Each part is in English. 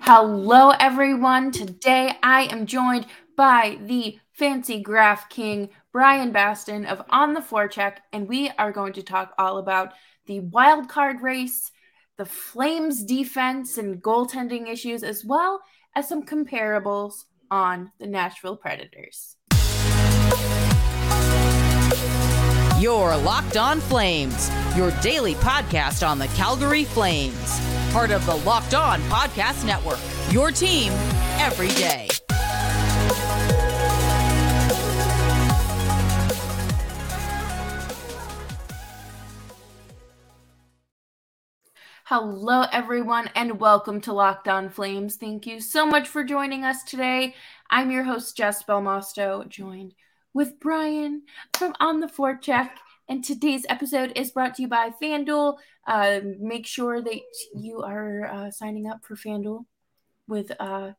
Hello, everyone. Today I am joined by the fancy graph king, Brian Baston of On the Forecheck, and we are going to talk all about the wild card race, the Flames defense and goaltending issues, as well as some comparables on the Nashville Predators. Your Locked On Flames, your daily podcast on the Calgary Flames part of the Locked On Podcast Network. Your team every day. Hello, everyone, and welcome to Locked On Flames. Thank you so much for joining us today. I'm your host, Jess Belmosto, joined with Brian from On the Forecheck. And today's episode is brought to you by FanDuel. Uh, make sure that you are uh, signing up for FanDuel with uh,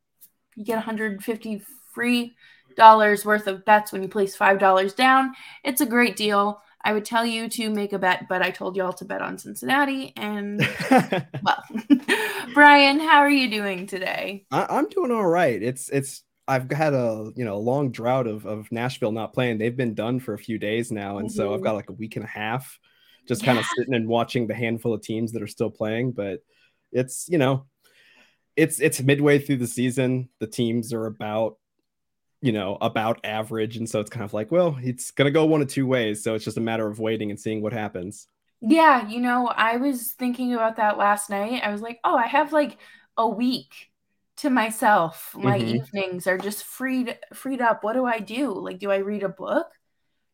you get 150 free dollars worth of bets when you place five dollars down. It's a great deal. I would tell you to make a bet, but I told you all to bet on Cincinnati. And well, Brian, how are you doing today? I, am doing all right. It's it's I've had a you know a long drought of of Nashville not playing. They've been done for a few days now, and mm-hmm. so I've mm-hmm. got like a week and a half, just yeah. kind of sitting and watching the handful of teams that are still playing. But it's you know, it's it's midway through the season. The teams are about you know about average, and so it's kind of like well, it's gonna go one of two ways. So it's just a matter of waiting and seeing what happens. Yeah, you know, I was thinking about that last night. I was like, oh, I have like a week to myself. My mm-hmm. evenings are just freed freed up. What do I do? Like, do I read a book?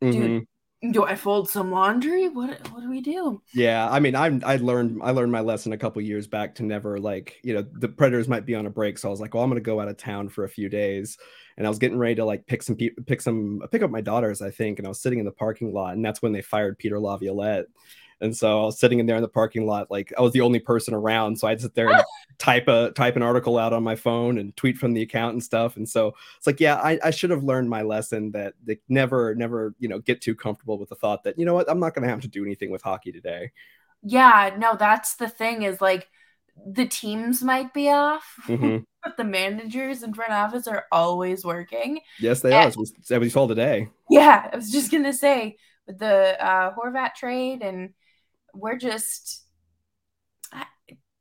Mm-hmm. Do do I fold some laundry? What what do we do? Yeah, I mean, I I learned I learned my lesson a couple years back to never like you know the Predators might be on a break, so I was like, well, I'm gonna go out of town for a few days, and I was getting ready to like pick some pe- pick some pick up my daughters, I think, and I was sitting in the parking lot, and that's when they fired Peter Laviolette. And so I was sitting in there in the parking lot, like I was the only person around. So I'd sit there and type a type an article out on my phone and tweet from the account and stuff. And so it's like, yeah, I, I should have learned my lesson that they never, never, you know, get too comfortable with the thought that, you know what, I'm not gonna have to do anything with hockey today. Yeah, no, that's the thing is like the teams might be off, mm-hmm. but the managers in front office are always working. Yes, they and, are. As we saw today. Yeah, I was just gonna say with the uh, Horvat trade and we're just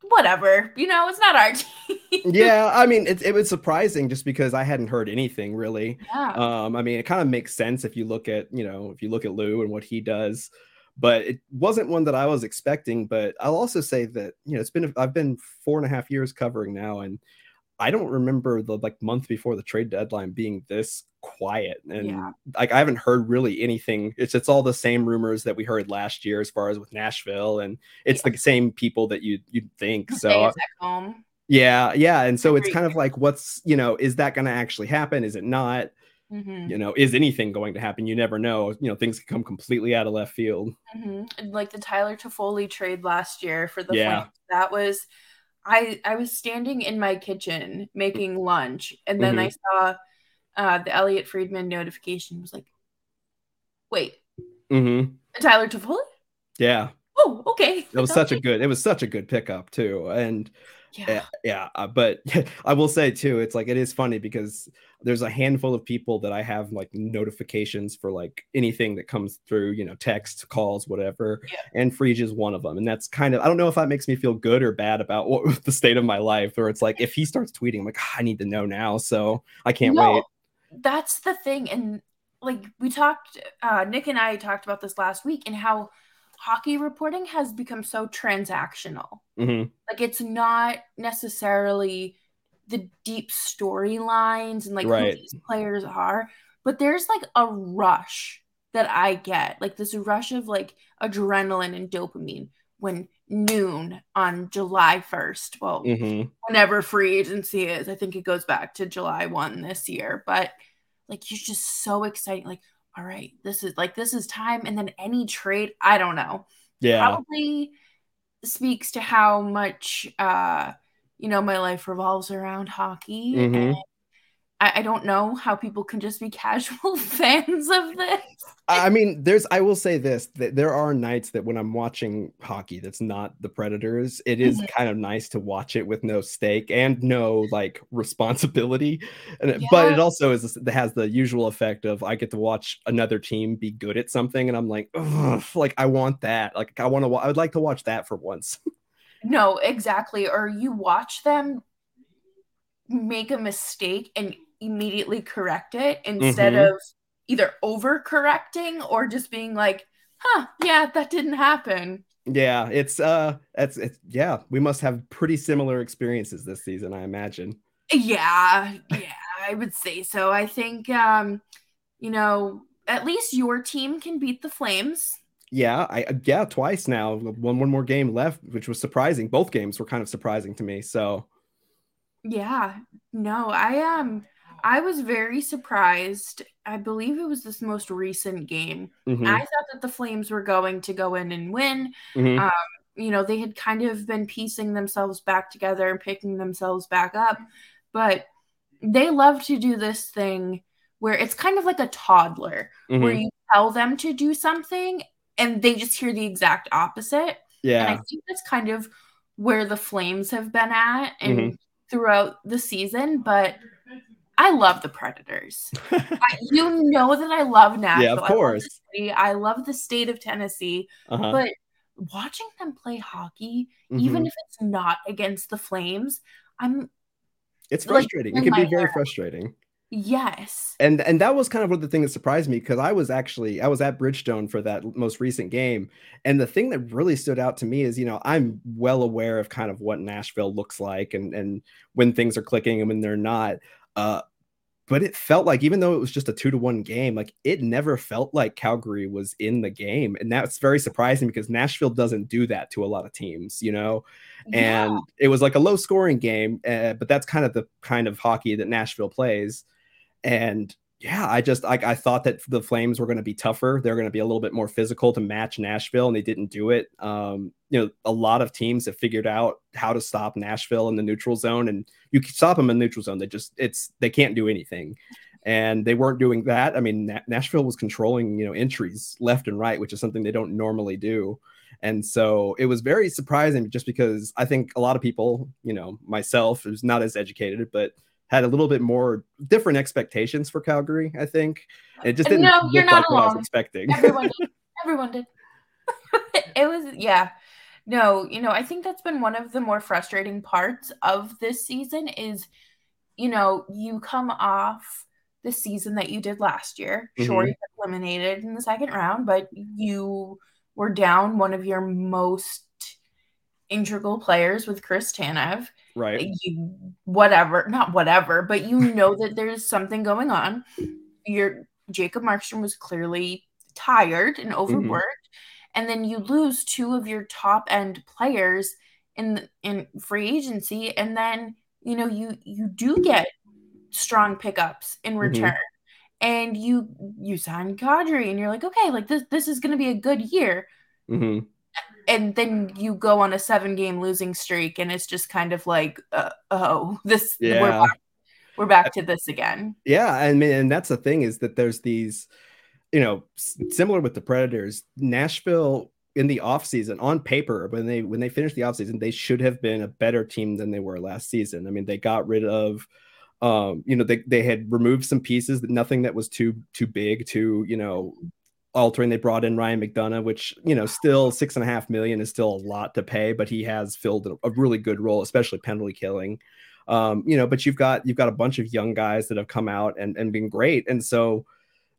whatever you know it's not our team yeah i mean it, it was surprising just because i hadn't heard anything really yeah. um i mean it kind of makes sense if you look at you know if you look at lou and what he does but it wasn't one that i was expecting but i'll also say that you know it's been i've been four and a half years covering now and I don't remember the like month before the trade deadline being this quiet and yeah. like I haven't heard really anything. It's it's all the same rumors that we heard last year as far as with Nashville and it's yeah. the same people that you you'd think. So yeah, yeah, and so it's kind of like what's you know is that going to actually happen? Is it not? Mm-hmm. You know, is anything going to happen? You never know. You know, things can come completely out of left field. Mm-hmm. Like the Tyler Toffoli trade last year for the yeah. Flames, that was I I was standing in my kitchen making lunch, and then mm-hmm. I saw uh, the Elliotte Friedman notification. was like, wait, mm-hmm. Tyler Toffoli? Yeah. Oh, okay. It was such a good. It was such a good pickup too, and yeah, yeah. Uh, but I will say too, it's like it is funny because there's a handful of people that I have like notifications for like anything that comes through, you know, text, calls, whatever. Yeah. And Friedge is one of them. And that's kind of I don't know if that makes me feel good or bad about what the state of my life. Or it's like if he starts tweeting, I'm like, ah, I need to know now. So I can't no, wait. That's the thing. And like we talked, uh, Nick and I talked about this last week and how hockey reporting has become so transactional. Mm-hmm. Like it's not necessarily the deep storylines and like right. who these players are, but there's like a rush that I get, like this rush of like adrenaline and dopamine when noon on July 1st. Well, mm-hmm. whenever free agency is, I think it goes back to July 1 this year, but like you're just so exciting. Like, all right, this is like this is time. And then any trade, I don't know. Yeah. Probably speaks to how much uh you know my life revolves around hockey. Mm-hmm. I, I don't know how people can just be casual fans of this. I mean, there's I will say this that there are nights that when I'm watching hockey that's not the Predators, it is mm-hmm. kind of nice to watch it with no stake and no like responsibility. And yeah. but it also is has the usual effect of I get to watch another team be good at something and I'm like, like I want that. Like I want to I would like to watch that for once. no, exactly. Or you watch them make a mistake and immediately correct it instead mm-hmm. of either overcorrecting or just being like, huh, yeah, that didn't happen. Yeah, it's uh it's, it's yeah, we must have pretty similar experiences this season, I imagine. Yeah, yeah, I would say so. I think um, you know, at least your team can beat the Flames. Yeah, I yeah, twice now. One one more game left, which was surprising. Both games were kind of surprising to me. So yeah, no, I am um I was very surprised. I believe it was this most recent game. Mm-hmm. I thought that the Flames were going to go in and win. Mm-hmm. Um, you know, they had kind of been piecing themselves back together and picking themselves back up, but they love to do this thing where it's kind of like a toddler, mm-hmm. where you tell them to do something and they just hear the exact opposite. Yeah. And I think that's kind of where the Flames have been at and mm-hmm. throughout the season, but I love the Predators. I, you know that I love Nashville. Yeah, of course. I love, I love the state of Tennessee, uh-huh. but watching them play hockey, mm-hmm. even if it's not against the Flames, I'm. It's frustrating. Like, it can be very hair. frustrating. Yes. And and that was kind of what the thing that surprised me because I was actually I was at Bridgestone for that most recent game. And the thing that really stood out to me is, you know, I'm well aware of kind of what Nashville looks like and and when things are clicking and when they're not. Uh, but it felt like even though it was just a two to one game, like it never felt like Calgary was in the game, and that's very surprising because Nashville doesn't do that to a lot of teams, you know. Yeah. And it was like a low scoring game, uh, but that's kind of the kind of hockey that Nashville plays. And yeah, I just like I thought that the Flames were going to be tougher. They're going to be a little bit more physical to match Nashville, and they didn't do it. Um, you know, a lot of teams have figured out how to stop Nashville in the neutral zone, and you can stop them in neutral zone. They just it's they can't do anything, and they weren't doing that. I mean, Na- Nashville was controlling you know entries left and right, which is something they don't normally do. And so it was very surprising just because I think a lot of people, you know, myself, who's not as educated, but had a little bit more different expectations for Calgary. I think it just didn't no, you're not like alone. what I was expecting. Everyone did. Everyone did. it was yeah. No, you know, I think that's been one of the more frustrating parts of this season is, you know, you come off the season that you did last year. Mm-hmm. Sure, you got eliminated in the second round, but you were down one of your most integral players with Chris Tanev right you whatever not whatever but you know that there's something going on your jacob markstrom was clearly tired and mm-hmm. overworked mm-hmm. and then you lose two of your top end players in in free agency and then you know you you do get strong pickups in mm-hmm. return mm-hmm. and you you sign Kadri and you're like okay like this this is going to be a good year mm-hmm and then you go on a seven game losing streak and it's just kind of like uh, oh this yeah. we're back, we're back to this again yeah I mean and that's the thing is that there's these you know similar with the predators nashville in the offseason on paper when they when they finished the offseason they should have been a better team than they were last season i mean they got rid of um you know they, they had removed some pieces nothing that was too too big too you know altering. They brought in Ryan McDonagh, which you know still six and a half million is still a lot to pay, but he has filled a, a really good role, especially penalty killing. Um, you know, but you've got you've got a bunch of young guys that have come out and, and been great. And so,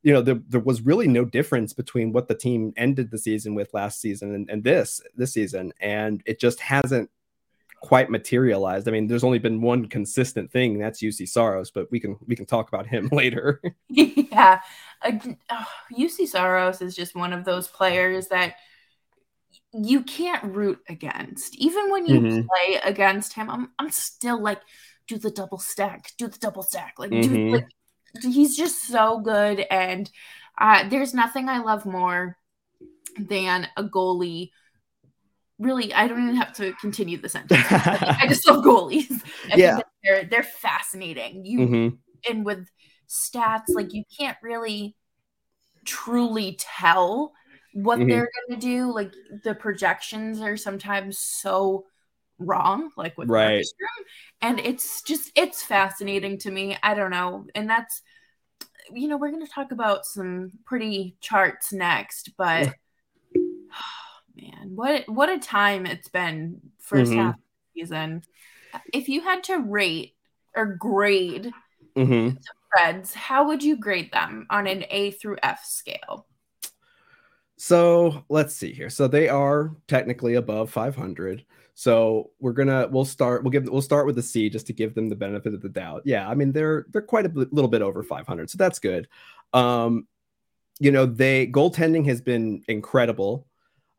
you know, there, there was really no difference between what the team ended the season with last season and, and this this season. And it just hasn't quite materialized. I mean, there's only been one consistent thing, that's Juuse Saros, but we can we can talk about him later. yeah, uh, oh, Juuse Saros is just one of those players that you can't root against. Even when you mm-hmm. play against him, I'm I'm still like, do the double stack, do the double stack, like, mm-hmm. do, like he's just so good, and uh, there's nothing I love more than a goalie really I don't even have to continue the sentence. I just love goalies. I yeah. they're they're fascinating. You mm-hmm. and with stats, like you can't really truly tell what mm-hmm. they're going to do. Like the projections are sometimes so wrong, like with right. and it's just it's fascinating to me. I don't know, and that's you know we're going to talk about some pretty charts next, but man, what what a time it's been 1st mm-hmm. half season. If you had to rate or grade mm-hmm. the Preds, how would you grade them on an A through F scale? So let's see here. So they are technically above 500. So we're gonna we'll start we'll give we'll start with the C just to give them the benefit of the doubt. Yeah, I mean they're they're quite a bit, little bit over 500, so that's good. Um, you know they goaltending has been incredible,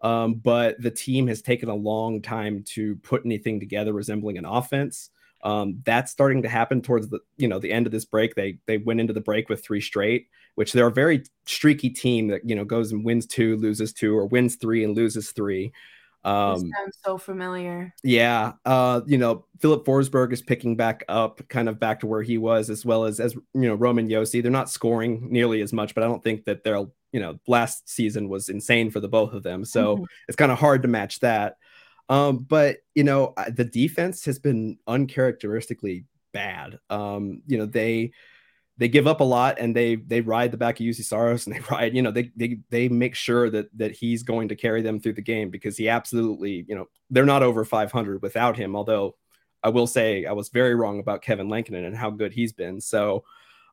um, but the team has taken a long time to put anything together resembling an offense. Um, that's starting to happen towards the you know the end of this break. They they went into the break with three straight, which they're a very streaky team that you know goes and wins two, loses two, or wins three and loses three. Um, sounds so familiar. Yeah, uh, you know, Philip Forsberg is picking back up, kind of back to where he was, as well as as you know, Roman Josi. They're not scoring nearly as much, but I don't think that they'll. You know, last season was insane for the both of them, so mm-hmm. it's kind of hard to match that. Um, but you know, the defense has been uncharacteristically bad. Um, you know, they they give up a lot and they they ride the back of Juuse Saros and they ride, you know, they they they make sure that that he's going to carry them through the game because he absolutely, you know, they're not over 500 without him. Although I will say I was very wrong about Kevin Lankinen and how good he's been. So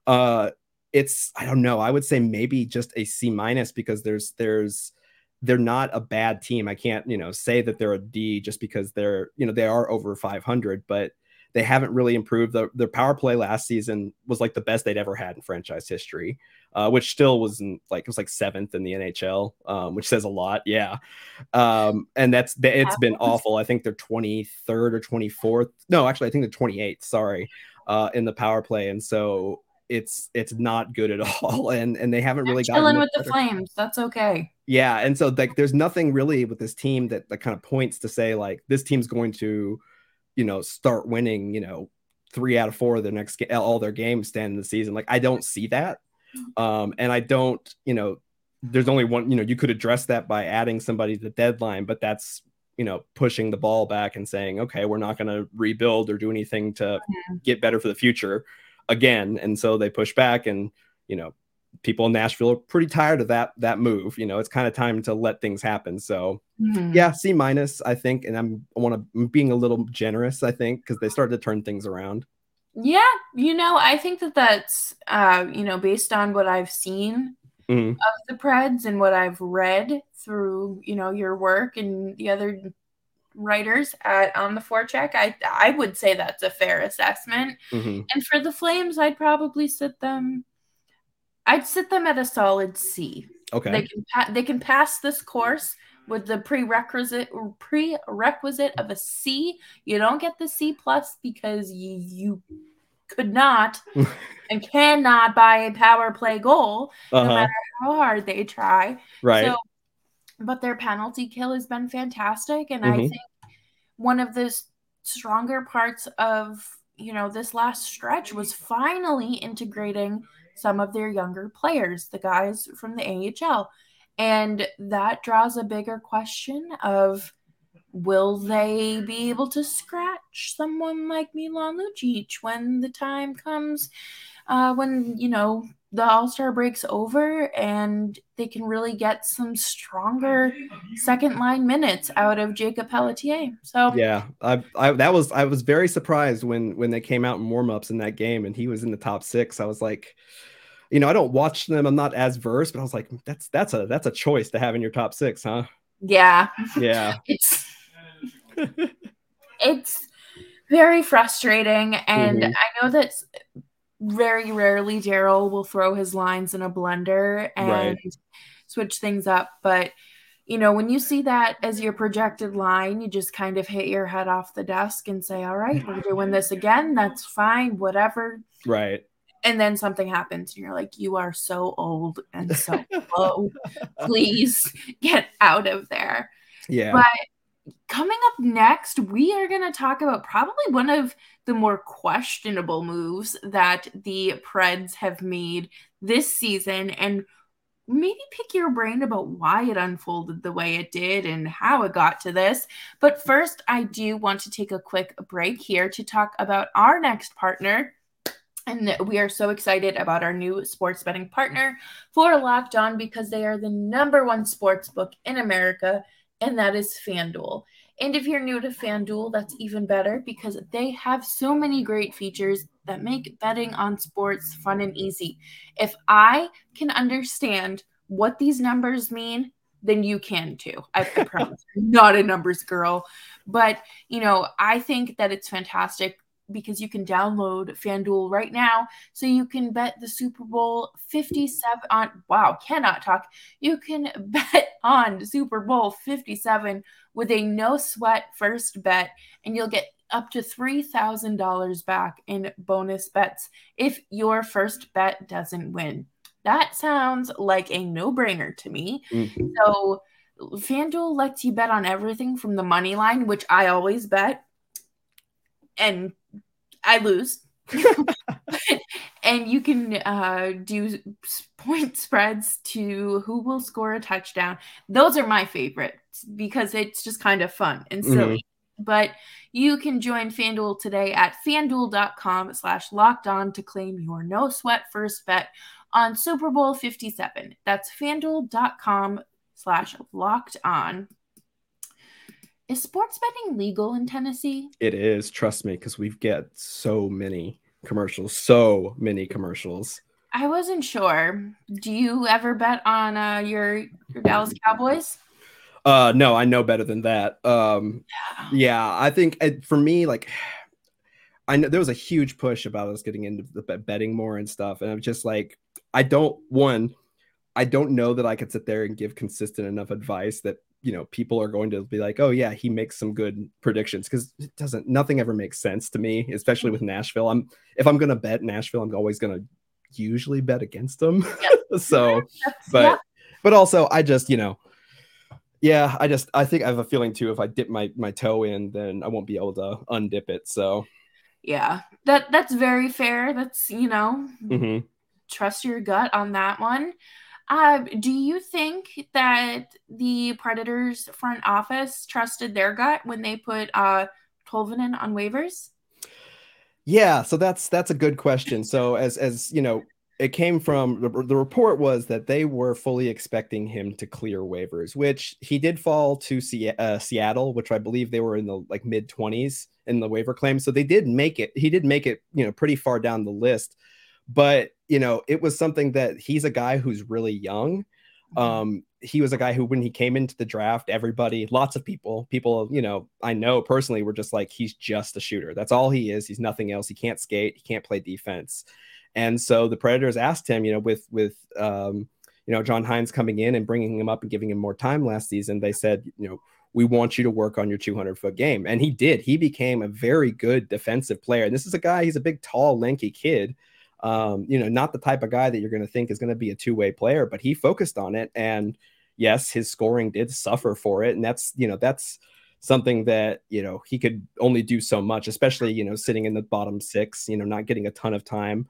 uh it's I don't know. I would say maybe just a C minus because there's there's they're not a bad team. I can't, you know, say that they're a D just because they're, you know, they are over 500, but they haven't really improved. The, their power play last season was like the best they'd ever had in franchise history, uh, which still was in, like it was like seventh in the NHL, um, which says a lot. Yeah, um, and that's it's been awful. I think they're 23rd or 24th. No, actually, I think they're 28th. Sorry, uh, in the power play, and so it's it's not good at all and and they haven't really got chilling with the flames that's okay. Yeah and so like there's nothing really with this team that that kind of points to say like this team's going to you know start winning you know three out of four of their next all their games stand in the season. Like i don't see that. Um and i don't you know there's only one you know you could address that by adding somebody to the deadline but that's you know pushing the ball back and saying okay we're not going to rebuild or do anything to mm-hmm. get better for the future again. And so they push back and, you know, people in Nashville are pretty tired of that that move. You know, it's kind of time to let things happen. So mm-hmm. yeah, C minus, I think. And I'm I want to being a little generous, I think, because they started to turn things around. Yeah, you know, I think that that's uh, you know, based on what I've seen mm-hmm. of the Preds and what I've read through, you know, your work and the other writers at on the forecheck, I I would say that's a fair assessment. Mm-hmm. And for the Flames, I'd probably sit them. I'd sit them at a solid C. Okay. They can pa- they can pass this course with the prerequisite prerequisite of a C. You don't get the C plus because you you could not and cannot buy a power play goal uh-huh. no matter how hard they try. Right. So but their penalty kill has been fantastic. And mm-hmm. I think one of the stronger parts of you know this last stretch was finally integrating some of their younger players, the guys from the AHL. And that draws a bigger question of will they be able to scratch someone like Milan Lucic when the time comes uh, when you know the All Star breaks over and they can really get some stronger second line minutes out of Jakob Pelletier. So yeah, I, I that was I was very surprised when when they came out in warm ups in that game and he was in the top six. I was like, you know, I don't watch them. I'm not as versed, but I was like, that's that's a that's a choice to have in your top six, huh? Yeah. Yeah. it's it's very frustrating, and mm-hmm. I know that very rarely Daryl will throw his lines in a blender and right. switch things up. But you know, when you see that as your projected line, you just kind of hit your head off the desk and say, All right, we're doing this again. That's fine, whatever. Right. And then something happens, and you're like, You are so old and so low. Please get out of there. Yeah. But coming up next, we are going to talk about probably one of the more questionable moves that the Preds have made this season and maybe pick your brain about why it unfolded the way it did and how it got to this. But first, I do want to take a quick break here to talk about our next partner. And we are so excited about our new sports betting partner for Locked On because they are the number one sports book in America, and that is FanDuel. And if you're new to FanDuel, that's even better because they have so many great features that make betting on sports fun and easy. If I can understand what these numbers mean, then you can too. I, promise. I'm not a numbers girl, but you know, I think that it's fantastic because you can download FanDuel right now so you can bet the Super Bowl 57 on wow, cannot talk. You can bet on Super Bowl 57 with a no sweat first bet and you'll get up to $3,000 back in bonus bets if your first bet doesn't win. That sounds like a no-brainer to me. Mm-hmm. So FanDuel lets you bet on everything from the money line, which I always bet, and I lose. and you can uh, do point spreads to who will score a touchdown. Those are my favorites because it's just kind of fun and silly. Mm-hmm. But you can join FanDuel today at fanduel.com slash locked on to claim your no sweat first bet on Super Bowl 57. That's fanduel.com slash locked on. Is sports betting legal in Tennessee? It is, trust me, because we've get so many commercials, so many commercials. I wasn't sure. Do you ever bet on uh, your your Dallas Cowboys? Uh, no, I know better than that. Um, yeah, I think uh, for me, like, I know there was a huge push about us getting into the betting more and stuff, and I'm just like, I don't one, I don't know that I could sit there and give consistent enough advice that you know people are going to be like oh yeah he makes some good predictions. Because it doesn't nothing ever makes sense to me especially with nashville. I'm if i'm gonna bet nashville i'm always gonna usually bet against them. So but yeah. but also i just you know yeah i just i think i have a feeling too if i dip my my toe in then i won't be able to undip it so. Yeah. That that's very fair. That's you know mm-hmm. trust your gut on that one uh, do you think that the Predators front office trusted their gut when they put uh, Tolvanen on waivers? Yeah, so that's that's a good question. So as as you know, it came from the, report was that they were fully expecting him to clear waivers, which he did fall to uh, Seattle, which I believe they were in the like mid twenties in the waiver claim. So they did make it. He did make it, you know, pretty far down the list. But you know, it was something that he's a guy who's really young. Mm-hmm. Um, he was a guy who, when he came into the draft, everybody, lots of people, people, you know, I know personally were just like, he's just a shooter. That's all he is. He's nothing else. He can't skate. He can't play defense. And so the Predators asked him, you know, with with um, you know John Hynes coming in and bringing him up and giving him more time last season, they said, you know, we want you to work on your 200 foot game, and he did. He became a very good defensive player. And this is a guy. He's a big, tall, lanky kid um, you know, not the type of guy that you're going to think is going to be a two way player, but he focused on it. And yes, his scoring did suffer for it. And that's, you know, that's something that, you know, he could only do so much, especially, you know, sitting in the bottom six, you know, not getting a ton of time.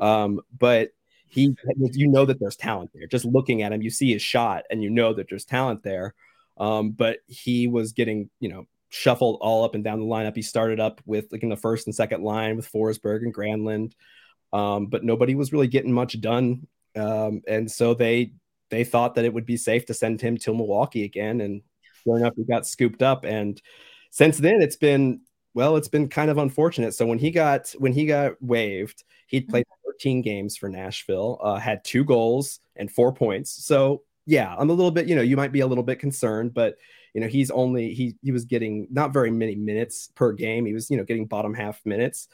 Um, but he, you know, that there's talent there. Just looking at him, you see his shot and you know that there's talent there. Um, but he was getting, you know, shuffled all up and down the lineup. He started up with like in the first and second line with Forsberg and Granlund um, but nobody was really getting much done. Um, and so they they thought that it would be safe to send him to Milwaukee again. And sure enough, he got scooped up. And since then, it's been well, it's been kind of unfortunate. So when he got when he got waived, he'd played 13 games for Nashville, uh, had two goals and four points. So yeah, I'm a little bit, you know, you might be a little bit concerned, but you know, he's only he he was getting not very many minutes per game. He was, you know, getting bottom half minutes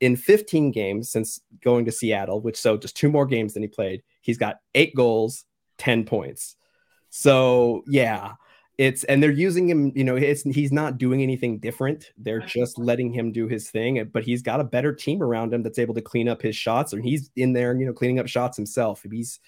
in 15 games since going to Seattle, which so just two more games than he played, he's got eight goals, 10 points. So yeah, it's and they're using him, you know, it's he's not doing anything different. They're just letting him do his thing, but he's got a better team around him that's able to clean up his shots, and he's in there, you know, cleaning up shots himself. He's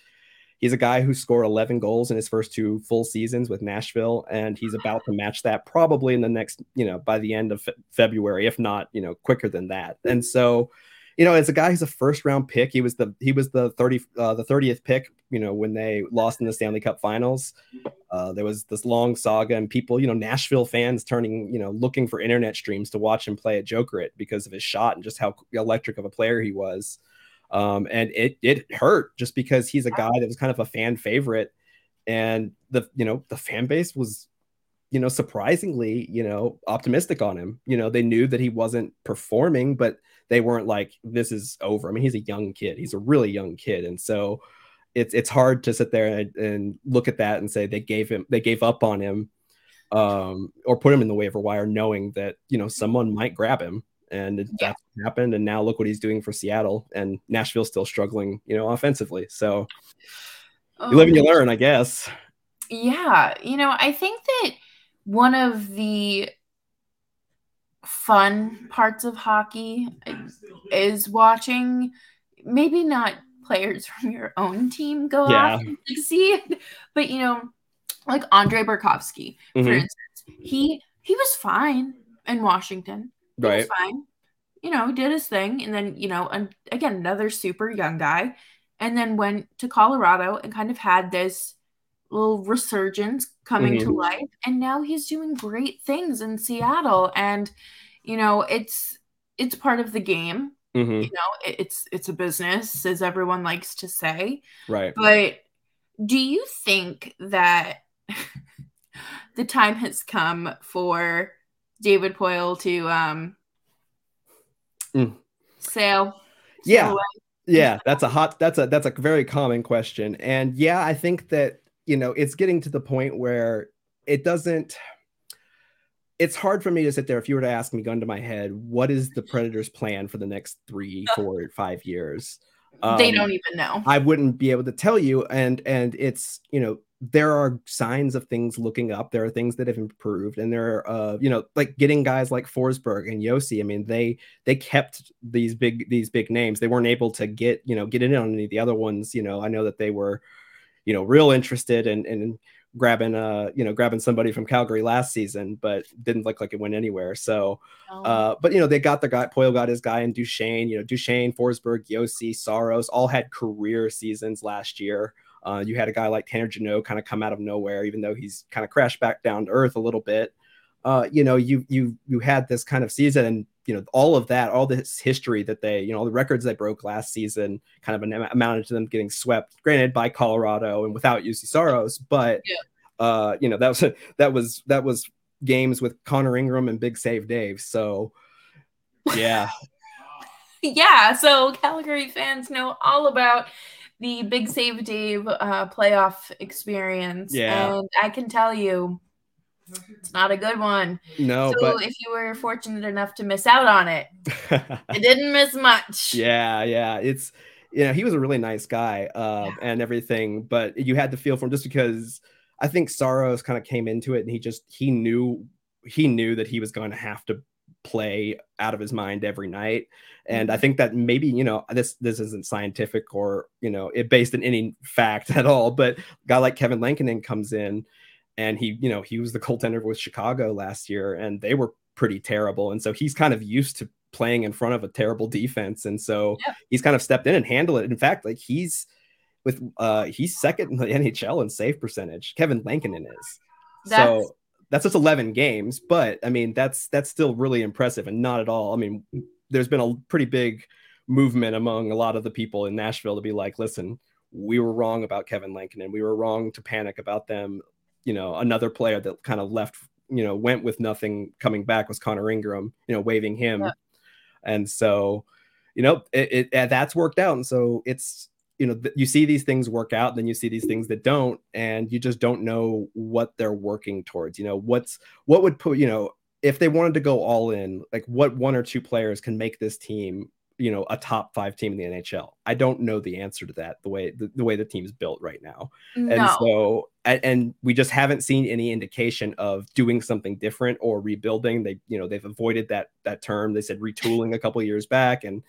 he's a guy who scored 11 goals in his first two full seasons with Nashville, and he's about to match that probably in the next, you know, by the end of fe- February, if not, you know, quicker than that. And so, you know, as a guy who's a first round pick, he was the he was the 30 uh, the 30th pick, you know, when they lost in the Stanley Cup finals. Uh, there was this long saga and people, you know, Nashville fans turning, you know, looking for internet streams to watch him play at Jokerit because of his shot and just how electric of a player he was. Um, and it it hurt just because he's a guy that was kind of a fan favorite, and the you know the fan base was you know surprisingly you know optimistic on him. You know they knew that he wasn't performing, but they weren't like this is over. I mean he's a young kid. He's a really young kid, and so it's it's hard to sit there and, and look at that and say they gave him they gave up on him um, or put him in the waiver wire knowing that you know someone might grab him and yeah. that's what happened. And now look what he's doing for Seattle, and Nashville's still struggling, you know, offensively. So oh, you live and you learn, I guess. Yeah, you know, I think that one of the fun parts of hockey is watching maybe not players from your own team go yeah. off and succeed, but you know, like Andre Burakovsky, for mm-hmm. instance, he he was fine in Washington right. fine. You know, did his thing. And then, you know, and again, another super young guy. And then went to Colorado and kind of had this little resurgence coming mm-hmm. to life. And now he's doing great things in Seattle. And, you know, it's it's part of the game. Mm-hmm. You know, it, it's it's a business, as everyone likes to say. Right. But do you think that the time has come for David Poile to um mm. sail. Yeah. yeah, that's a hot that's a that's a very common question. And yeah, I think that you know, it's getting to the point where it doesn't it's hard for me to sit there if you were to ask me gun to my head what is the predators plan for the next three four five years um, they don't even know i wouldn't be able to tell you and and it's you know there are signs of things looking up. There are things that have improved, and there are, uh, you know, like getting guys like Forsberg and Josi. I mean, they they kept these big these big names. They weren't able to get you know get in on any of the other ones. You know, I know that they were, you know, real interested in in grabbing uh you know grabbing somebody from Calgary last season, but didn't look like it went anywhere. So, oh. uh, but you know they got their guy. Poile got his guy and Duchene. You know, Duchene, Forsberg, Josi, Saros all had career seasons last year. Uh, you had a guy like Tanner Jeannot kind of come out of nowhere, even though he's kind of crashed back down to earth a little bit. Uh, you know, you you you had this kind of season, and you know all of that, all this history that they, you know, all the records they broke last season, kind of amounted to them getting swept. Granted, by Colorado and without Juuse Saros, but yeah. uh, you know that was that was that was games with Connor Ingram and Big Save Dave. So yeah. yeah, so Calgary fans know all about the Big Save Dave uh, playoff experience. Yeah. And I can tell you, it's not a good one. No, so but if you were fortunate enough to miss out on it, I didn't miss much. Yeah, yeah. It's you know, he was a really nice guy uh, yeah. and everything, but you had to feel for him just because I think Saros kind of came into it and he just he knew he knew that he was going to have to play out of his mind every night. And i mm-hmm. think that maybe you know this this isn't scientific or you know it based in any fact at all but a guy like kevin lankinen comes in and he you know he was the goaltender with chicago last year and they were pretty terrible. And so he's kind of used to playing in front of a terrible defense. And so yeah. he's kind of stepped in and handled it. In fact like he's with uh he's second in the nhl in save percentage. Kevin lankinen is. That's- so that's just 11 games, but I mean, that's that's still really impressive and not at all. I mean, there's been a pretty big movement among a lot of the people in Nashville to be like, listen, we were wrong about Kevin Lankinen. We were wrong to panic about them. You know, another player that kind of left, you know, went with nothing coming back was Connor Ingram, you know, waving him. Yeah. And so, you know, it, it that's worked out. And so it's you know th- you see these things work out then you see these things that don't and you just don't know what they're working towards you know what's what would put you know if they wanted to go all in like what one or two players can make this team you know a top five team in the nhl i don't know the answer to that the way the, the way the team's built right now. No. and so and, and we just haven't seen any indication of doing something different or rebuilding. They you know they've avoided that that term. They said retooling a couple years back and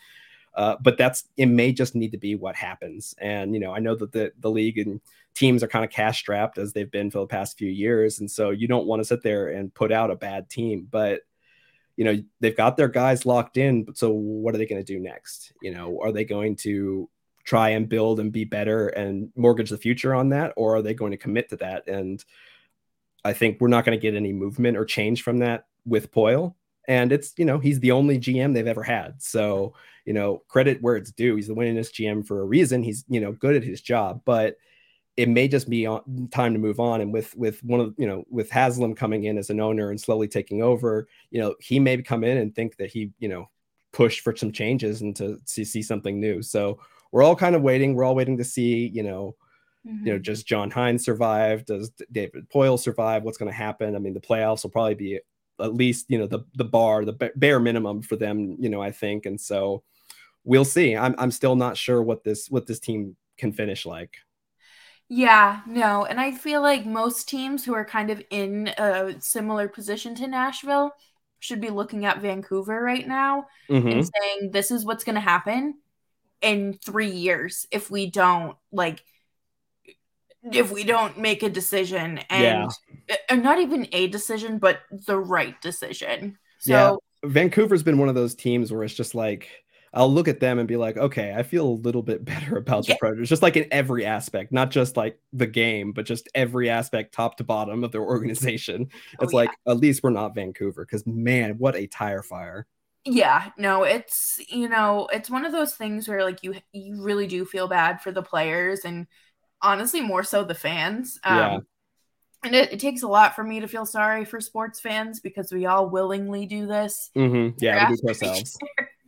Uh, but that's it may just need to be what happens. And you know, I know that the the league and teams are kind of cash strapped as they've been for the past few years, and so you don't want to sit there and put out a bad team. But you know, they've got their guys locked in. So what are they going to do next? You know, are they going to try and build and be better and mortgage the future on that, or are they going to commit to that? And I think we're not going to get any movement or change from that with Poile. And it's, you know, he's the only GM they've ever had. So, you know, credit where it's due. He's the winningest GM for a reason. He's, you know, good at his job, but it may just be on, time to move on. And with with one of you know with Haslam coming in as an owner and slowly taking over, you know he may come in and think that he you know pushed for some changes and to, to see something new. So we're all kind of waiting. We're all waiting to see you know mm-hmm. you know does mm-hmm. John Hynes survive? Does David Poile survive? What's going to happen? I mean the playoffs will probably be at least you know the the bar the bare minimum for them. You know I think and so we'll see. I'm I'm still not sure what this what this team can finish like. Yeah, no. And I feel like most teams who are kind of in a similar position to Nashville should be looking at Vancouver right now mm-hmm. and saying, this is what's going to happen in three years if we don't, like, if we don't make a decision and yeah. Uh, not even a decision, but the right decision. So, yeah. Vancouver's been one of those teams where it's just like, I'll look at them and be like, okay, I feel a little bit better about yeah. the Predators, just like in every aspect, not just like the game, but just every aspect, top to bottom of their organization. Oh, it's like at least we're not Vancouver, because man, what a tire fire. Yeah, no, it's you know, it's one of those things where like you you really do feel bad for the players and honestly more so the fans. Um, yeah. And it, it, takes a lot for me to feel sorry for sports fans because we all willingly do this. Mm-hmm. Yeah, we do ourselves.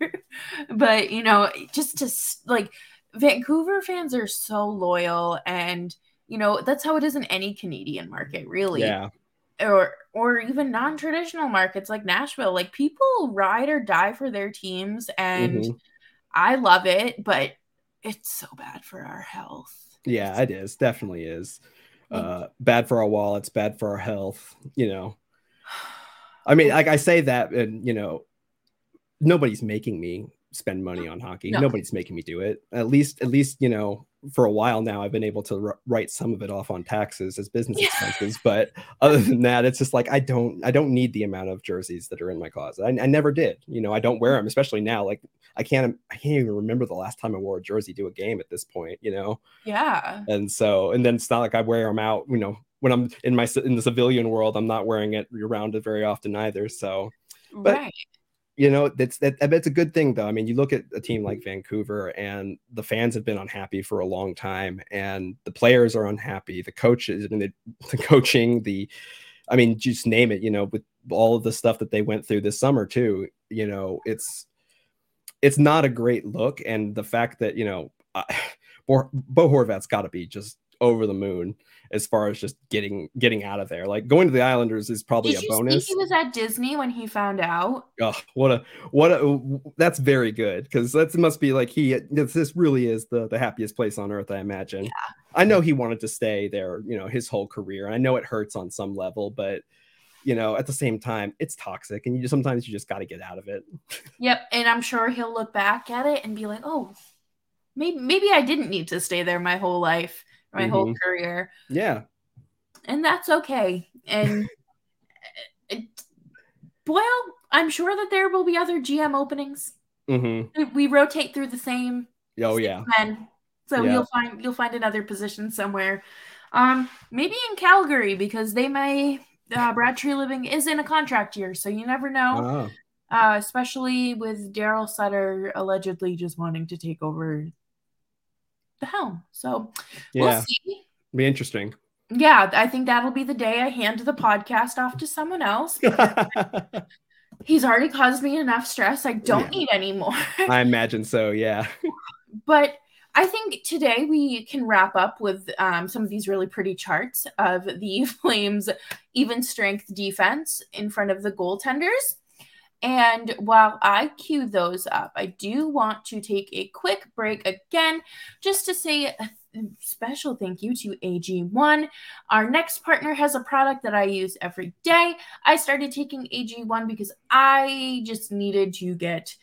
but you know, just to like Vancouver fans are so loyal, and you know that's how it is in any Canadian market, really. Yeah. Or or even non-traditional markets like Nashville. Like people ride or die for their teams, and mm-hmm. I love it, but it's so bad for our health. Yeah, it is. Definitely is. Uh, bad for our wallets, bad for our health. You know. I mean, like I say that, and you know, nobody's making me spend money on hockey. No. Nobody's making me do it. At least, at least, you know, for a while now, I've been able to r- write some of it off on taxes as business yeah. expenses. But other than that, it's just like I don't, I don't need the amount of jerseys that are in my closet. I, I never did. You know, I don't wear mm. them, especially now. Like I can't, I can't even remember the last time I wore a jersey to a game at this point. You know. Yeah. And so, and then it's not like I wear them out. You know, when I'm in my in the civilian world, I'm not wearing it around it very often either. So, but. Right you know that's that it's a good thing though. I mean you look at a team like vancouver and the fans have been unhappy for a long time and the players are unhappy. The coaches I mean, the, the coaching the i mean just name it you know with all of the stuff that they went through this summer too you know it's it's not a great look and the fact that you know uh, bo horvat's got to be just over the moon as far as just getting getting out of there. Like going to the Islanders is probably Did a bonus. he was at Disney when he found out. Oh, what a what a that's very good because that must be like he this really is the the happiest place on earth. I imagine. Yeah. I know he wanted to stay there, you know, his whole career. I know it hurts on some level, but you know, at the same time, it's toxic, and you just, sometimes you just got to get out of it. Yep, and I'm sure he'll look back at it and be like, "Oh, maybe maybe I didn't need to stay there my whole life." My mm-hmm. whole career. Yeah. And that's okay. And well, I'm sure that there will be other GM openings. Mm-hmm. We rotate through the same. Oh yeah. Men. So yeah. you'll find you'll find another position somewhere. Um, maybe in Calgary because they may uh, Brad Treliving is in a contract year, so you never know. Oh. Uh, especially with Daryl Sutter allegedly just wanting to take over the helm. So yeah. we'll see. Be interesting. Yeah, I think that'll be the day I hand the podcast off to someone else. He's already caused me enough stress. I don't yeah. need any more. I imagine so, yeah. but I think today we can wrap up with um, some of these really pretty charts of the Flames' even strength defense in front of the goaltenders. And while I cue those up, I do want to take a quick break again just to say a special thank you to AG1. Our next partner has a product that I use every day. I started taking AG1 because I just needed to get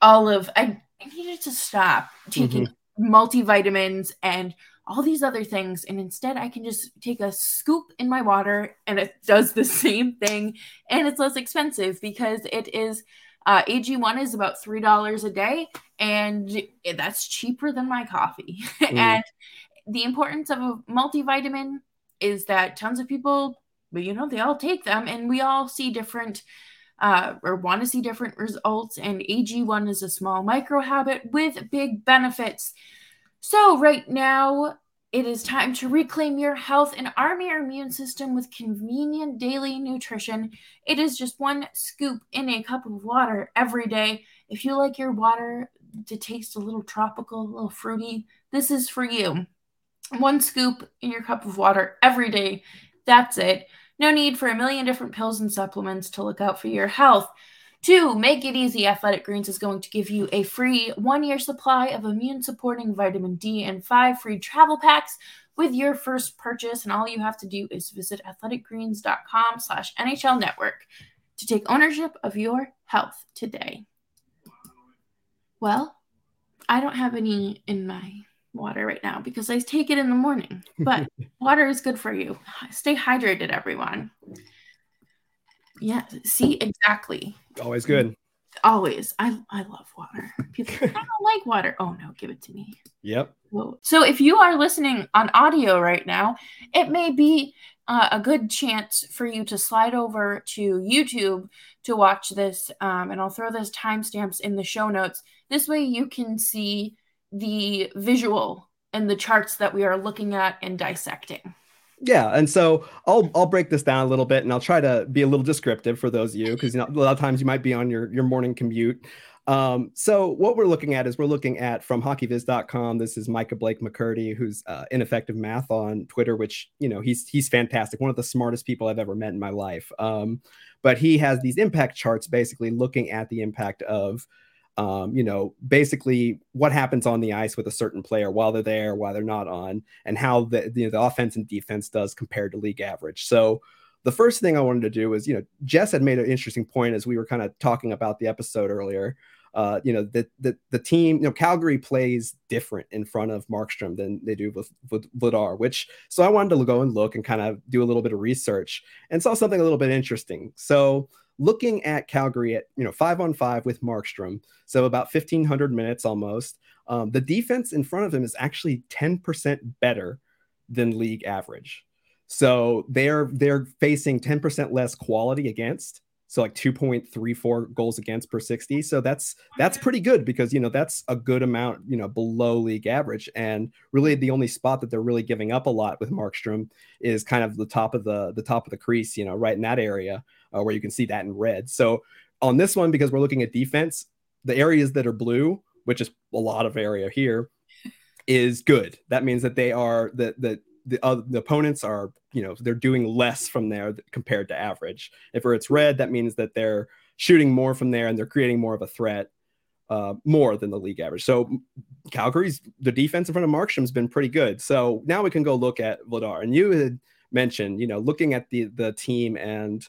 all of I I needed to stop taking mm-hmm. multivitamins and all these other things. And instead, I can just take a scoop in my water and it does the same thing. And it's less expensive because it is uh, AG1 is about $3 a day. And that's cheaper than my coffee. Mm. and the importance of a multivitamin is that tons of people, you know, they all take them and we all see different. Uh, or want to see different results, and AG1 is a small micro habit with big benefits. So, right now, it is time to reclaim your health and arm your immune system with convenient daily nutrition. It is just one scoop in a cup of water every day. If you like your water to taste a little tropical, a little fruity, this is for you. One scoop in your cup of water every day. That's it. No need for a million different pills and supplements to look out for your health. Two, make it easy. Athletic Greens is going to give you a free one year supply of immune supporting vitamin D and five free travel packs with your first purchase. And all you have to do is visit athleticgreens.com slash NHL network to take ownership of your health today. Well, I don't have any in my water right now because I take it in the morning, but water is good for you. Stay hydrated, everyone. Yeah, see, exactly. Always good. Always. I I love water. People I don't like water. Oh no, give it to me. Yep. So if you are listening on audio right now, it may be uh, a good chance for you to slide over to YouTube to watch this. Um, and I'll throw those timestamps in the show notes. This way you can see the visual and the charts that we are looking at and dissecting. Yeah, and so I'll I'll break this down a little bit, and I'll try to be a little descriptive for those of you because you know a lot of times you might be on your your morning commute. Um, so what we're looking at is we're looking at from hockeyviz.com. This is Micah Blake McCurdy, who's uh, ineffective math on Twitter, which you know he's he's fantastic, one of the smartest people I've ever met in my life. Um, but he has these impact charts, basically looking at the impact of um, you know, basically what happens on the ice with a certain player while they're there, while they're not on, and how the you know, the offense and defense does compared to league average. So the first thing I wanted to do is, you know, Jess had made an interesting point as we were kind of talking about the episode earlier. Uh, you know, the, the the team, you know, Calgary plays different in front of Markstrom than they do with, with Vladar, which so I wanted to go and look and kind of do a little bit of research and saw something a little bit interesting. So looking at Calgary at you know five on five with Markstrom, so about 1500 minutes almost. Um, the defense in front of him is actually 10% better than league average. So they're they're facing 10% less quality against. So like 2.34 goals against per 60. So that's that's pretty good because you know that's a good amount, you know, below league average. And really the only spot that they're really giving up a lot with Markstrom is kind of the top of the the top of the crease, you know, right in that area uh, where you can see that in red. So on this one, because we're looking at defense, the areas that are blue, which is a lot of area here, is good. That means that they are the the the, uh, the opponents are you know they're doing less from there compared to average. If it's red, that means that they're shooting more from there and they're creating more of a threat. Uh, more than the league average. So Calgary's the defense in front of Markstrom's been pretty good. So now we can go look at Vladar. And you had mentioned, you know, looking at the the team and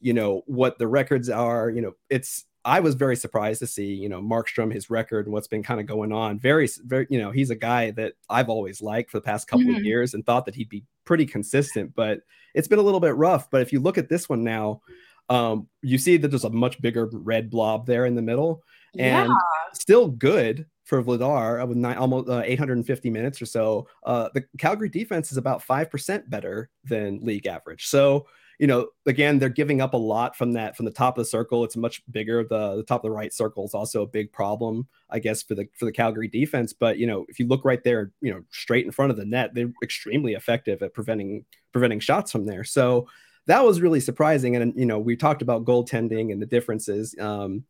you know what the records are you know it's i was very surprised to see you know markstrom his record and what's been kind of going on very very you know he's a guy that i've always liked for the past couple mm-hmm. of years and thought that he'd be pretty consistent but it's been a little bit rough but if you look at this one now um, you see that there's a much bigger red blob there in the middle and yeah. still good for Vladar with nine, almost uh, 850 minutes or so. Uh, the Calgary defense is about 5% better than league average. So you know, again, they're giving up a lot from that from the top of the circle. It's much bigger. The the top of the right circle is also a big problem, I guess, for the for the Calgary defense. But you know, if you look right there, you know, straight in front of the net, they're extremely effective at preventing preventing shots from there. So that was really surprising. And you know, we talked about goaltending and the differences. Um,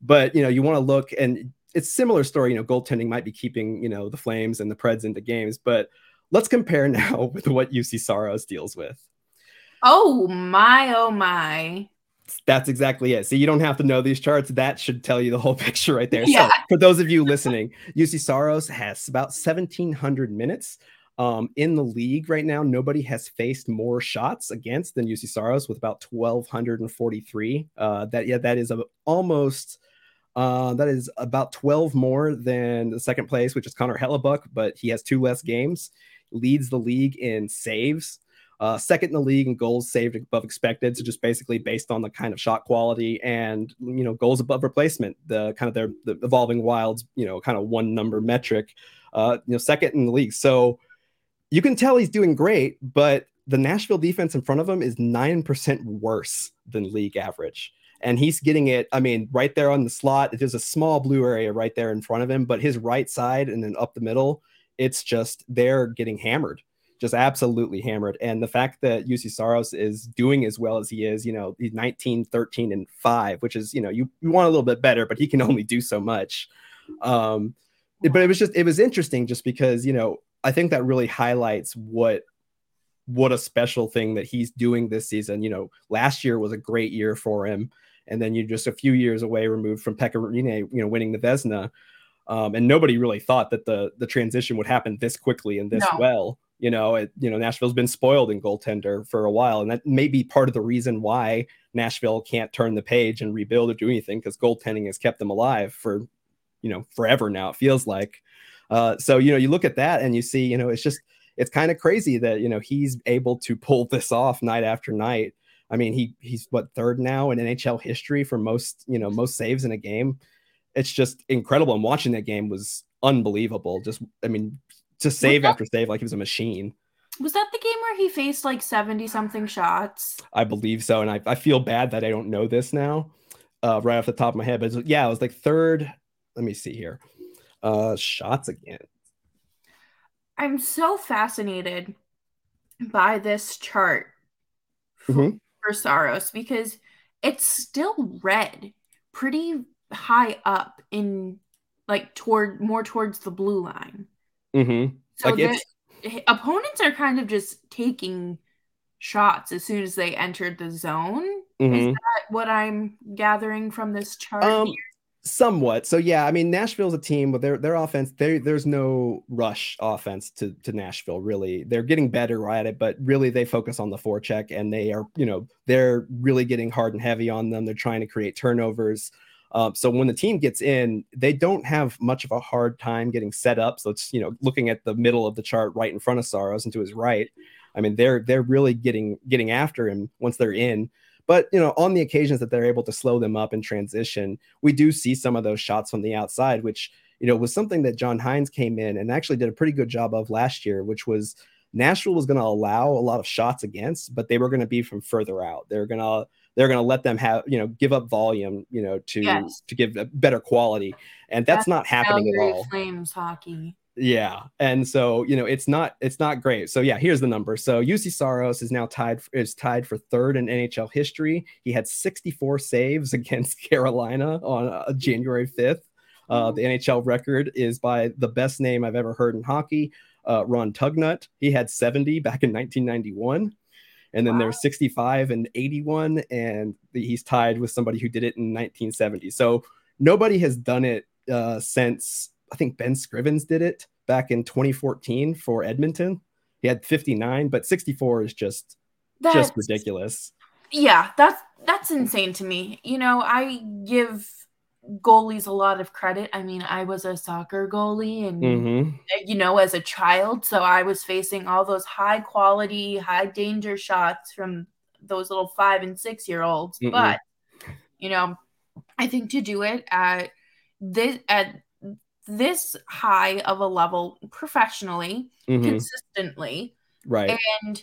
but you know, you want to look and it's similar story. You know, goaltending might be keeping you know the Flames and the Preds into games, but let's compare now with what Juuse Saros deals with. Oh my, oh my. That's exactly it. So you don't have to know these charts. That should tell you the whole picture right there. Yeah. So for those of you listening, Juuse Saros has about 1,700 minutes. Um, in the league right now, nobody has faced more shots against than Juuse Saros with about 1,243. Uh, that yeah, that is a, almost Uh, that is about 12 more than the second place, which is Connor Hellebuyck, but he has two less games. Leads the league in saves. Uh, second in the league in goals saved above expected. So just basically based on the kind of shot quality and you know goals above replacement, the kind of their the evolving wilds, you know, kind of one number metric. Uh, you know, second in the league. So you can tell he's doing great, but the Nashville defense in front of him is nine percent worse than league average. And he's getting it, I mean, right there on the slot. There's a small blue area right there in front of him, but his right side and then up the middle, it's just they're getting hammered just absolutely hammered. And the fact that Juuse Saros is doing as well as he is, you know, he's 19, 13, and five, which is, you know, you, you want a little bit better, but he can only do so much. Um, but it was just, it was interesting just because, you know, I think that really highlights what what a special thing that he's doing this season. You know, last year was a great year for him. And then you're just a few years away removed from Pekka Rinne, you know, winning the Vezina, Um, and nobody really thought that the the transition would happen this quickly and this no. well. You know, it, you know, Nashville's been spoiled in goaltender for a while, and that may be part of the reason why Nashville can't turn the page and rebuild or do anything because goaltending has kept them alive for, you know, forever now. It feels like. Uh, so you know, you look at that and you see, you know, it's just it's kind of crazy that you know he's able to pull this off night after night. I mean, he he's what third now in NHL history for most you know most saves in a game. It's just incredible. And watching that game was unbelievable. Just I mean, just save after save like he was a machine. Was that the game where he faced like 70 something shots? I believe so. And I, I feel bad that I don't know this now, uh, right off the top of my head. But yeah, it was like third. Let me see here. Uh, shots again. I'm so fascinated by this chart mm-hmm. for Saros because it's still red pretty high up in like toward more towards the blue line. Mm-hmm. So like the opponents are kind of just taking shots as soon as they entered the zone. Mm-hmm. Is that what I'm gathering from this chart? Um, somewhat. So yeah, I mean Nashville's a team, but their their offense, there's no rush offense to to Nashville. Really, they're getting better at it, but really they focus on the forecheck, and they are you know they're really getting hard and heavy on them. They're trying to create turnovers. Um, so when the team gets in, they don't have much of a hard time getting set up. So it's you know looking at the middle of the chart right in front of Saros and to his right. I mean they're they're really getting getting after him once they're in. But you know on the occasions that they're able to slow them up in transition, we do see some of those shots from the outside, which you know was something that John Hynes came in and actually did a pretty good job of last year, which was Nashville was going to allow a lot of shots against, but they were going to be from further out. They're going to they're going to let them have you know give up volume you know to yes. to give a better quality. And that's, that's not happening at all. Flames hockey. Yeah. And so you know it's not it's not great. So yeah here's the number. So Juuse Saros is now tied is tied for third in nhl history. He had 64 saves against carolina on uh, january 5th uh, mm-hmm. the nhl record is by the best name i've ever heard in hockey uh, ron tugnutt. He had 70 back in 1991 and then wow. there's 65 and 81 and he's tied with somebody who did it in 1970 so nobody has done it uh, since i think ben scrivens did it back in 2014 for edmonton. He had 59 but 64 is just that's, just ridiculous. Yeah that's that's insane to me. You know i give goalies a lot of credit. I mean, I was a soccer goalie and mm-hmm. you know, as a child, so I was facing all those high quality, high danger shots from those little 5 and 6 year olds. Mm-mm. But you know, I think to do it at this at this high of a level professionally, mm-hmm. consistently, right. And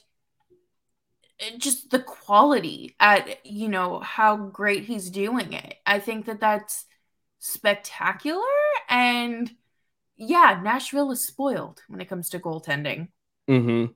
just the quality at you know how great he's doing it. I think that that's spectacular and yeah nashville is spoiled when it comes to goaltending. Mm-hmm.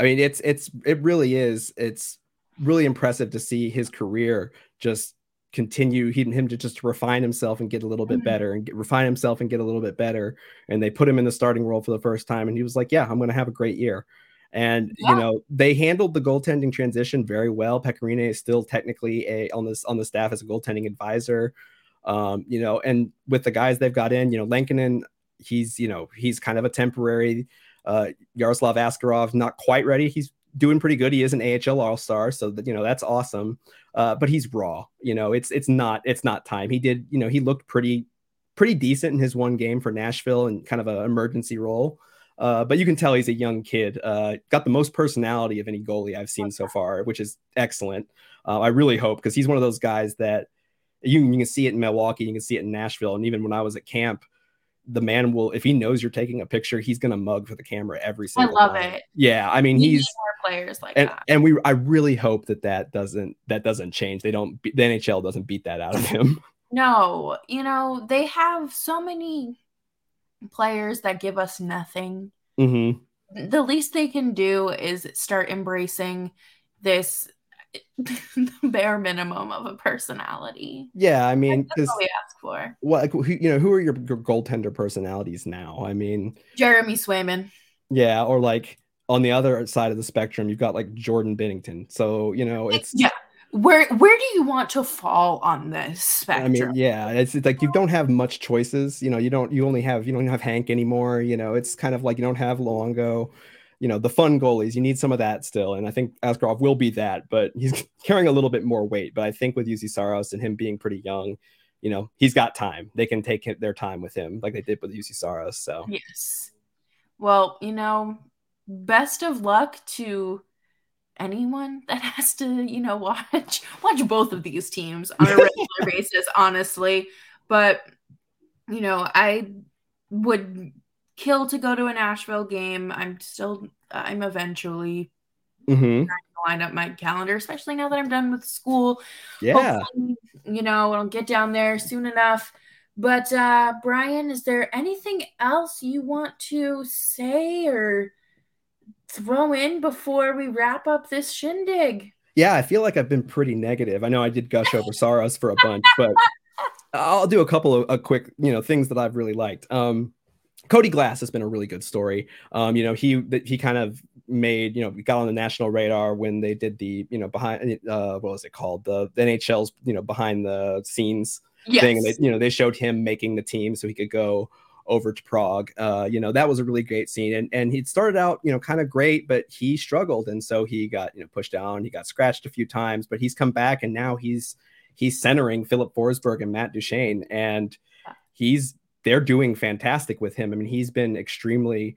i mean it's it's it really is. It's really impressive to see his career just continue he, him to just refine himself and get a little bit mm-hmm. better and get, refine himself and get a little bit better. And they put him in the starting role for the first time and he was like yeah i'm going to have a great year and yeah. you know they handled the goaltending transition very well. Pekka is still technically a on this on the staff as a goaltending advisor. Um, you know, and with the guys they've got in, you know, Lankinen, he's you know he's kind of a temporary. Uh, Yaroslav Askarov not quite ready. He's doing pretty good. He is an AHL All Star, so that you know that's awesome. Uh, but he's raw. You know, it's it's not it's not time. He did you know he looked pretty pretty decent in his one game for Nashville and kind of an emergency role. Uh, but you can tell he's a young kid. Uh, got the most personality of any goalie I've seen so far, which is excellent. Uh, I really hope because he's one of those guys that you, you can see it in Milwaukee, you can see it in Nashville, and even when I was at camp, the man will if he knows you're taking a picture, he's gonna mug for the camera every single. Time. I love time. it. Yeah, I mean he's more players like and, that. and we I really hope that that doesn't that doesn't change. They don't the NHL doesn't beat that out of him. No, you know, they have so many players that give us nothing. hmm The least they can do is start embracing this bare minimum of a personality. Yeah, I mean, That's all we ask for. what who, you know, who are your, your goaltender personalities now? I mean, Jeremy Swayman. yeah, or like on the other side of the spectrum, you've got like Jordan Binnington. So you know, it's yeah. Where where do you want to fall on this spectrum? I mean, yeah, it's, it's like you don't have much choices. You know, you don't you only have you don't have Hank anymore. You know, it's kind of like you don't have Luongo. You know, the fun goalies, you need some of that still. And I think Askarov will be that, but he's carrying a little bit more weight. But I think with Juuse Saros and him being pretty young, you know, he's got time. They can take their time with him like they did with Juuse Saros. So Yes. Well, you know, best of luck to anyone that has to, you know, watch watch both of these teams on a regular basis, honestly. But you know, I would kill to go to a Nashville game. I'm still I'm eventually mhm. line up my calendar, especially now that I'm done with school. yeah. Hopefully, you know, I'll get down there soon enough. But uh Brian, is there anything else you want to say or throw in before we wrap up this shindig? Yeah, I feel like I've been pretty negative. I know I did gush over Saros for a bunch, but I'll do a couple of a quick, you know, things that I've really liked. Um, Cody Glass has been a really good story. Um, you know, he that he kind of made, you know, got on the national radar when they did the, you know, behind uh what was it called? The, the NHL's, you know, behind the scenes Yes. thing. And they, you know, they showed him making the team so he could go over to Prague. Uh, you know, that was a really great scene. And and he'd started out, you know, kind of great, but he struggled. And so he got, you know, pushed down, he got scratched a few times, but he's come back and now he's he's centering Filip Forsberg and Matt Duchene. And he's they're doing fantastic with him. I mean, he's been extremely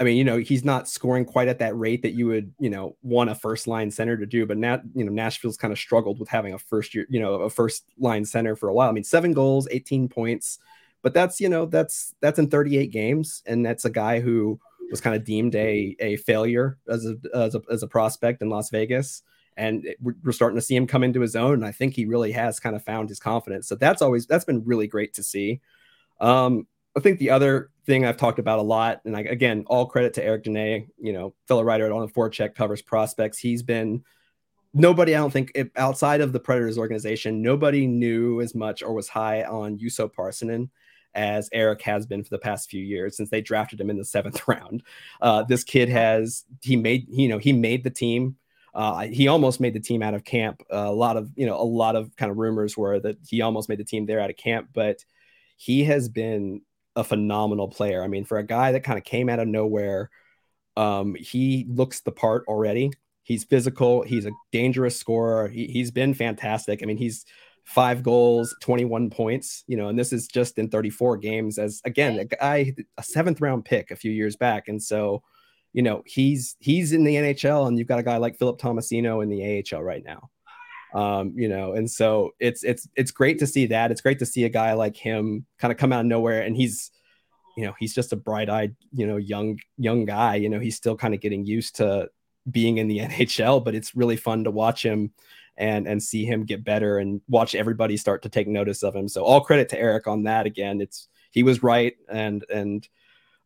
I mean, you know, he's not scoring quite at that rate that you would, you know, want a first line center to do. But now, you know, Nashville's kind of struggled with having a first year, you know, a first line center for a while. I mean, seven goals, 18 points, but that's, you know, that's that's in 38 games, and that's a guy who was kind of deemed a a failure as a as a, as a prospect in Las Vegas. And it- we're starting to see him come into his own. And I think he really has kind of found his confidence. So that's always that's been really great to see. Um, I think the other thing I've talked about a lot, and I, again, all credit to Eric Dene, you know, fellow writer at On the Forecheck covers prospects. He's been nobody, I don't think, outside of the Predators organization, nobody knew as much or was high on Juuso Pärssinen as Eric has been for the past few years since they drafted him in the seventh round. Uh, this kid has he made you know he made the team. Uh, he almost made the team out of camp. Uh, a lot of you know a lot of kind of rumors were that he almost made the team there out of camp, but he has been a phenomenal player. I mean, for a guy that kind of came out of nowhere, um, he looks the part already. He's physical. He's a dangerous scorer. He, he's been fantastic. I mean, he's five goals, 21 points, you know, and this is just in 34 games as again, a guy, a seventh round pick a few years back. And so, you know, he's, he's in the NHL and you've got a guy like Philip Tomasino in the AHL right now. Um, you know, and so it's, it's, it's great to see that. It's great to see a guy like him kind of come out of nowhere and he's, you know, he's just a bright eyed, you know, young, young guy, you know, he's still kind of getting used to being in the NHL, but it's really fun to watch him and and see him get better and watch everybody start to take notice of him. So all credit to Eric on that. Again, it's he was right and and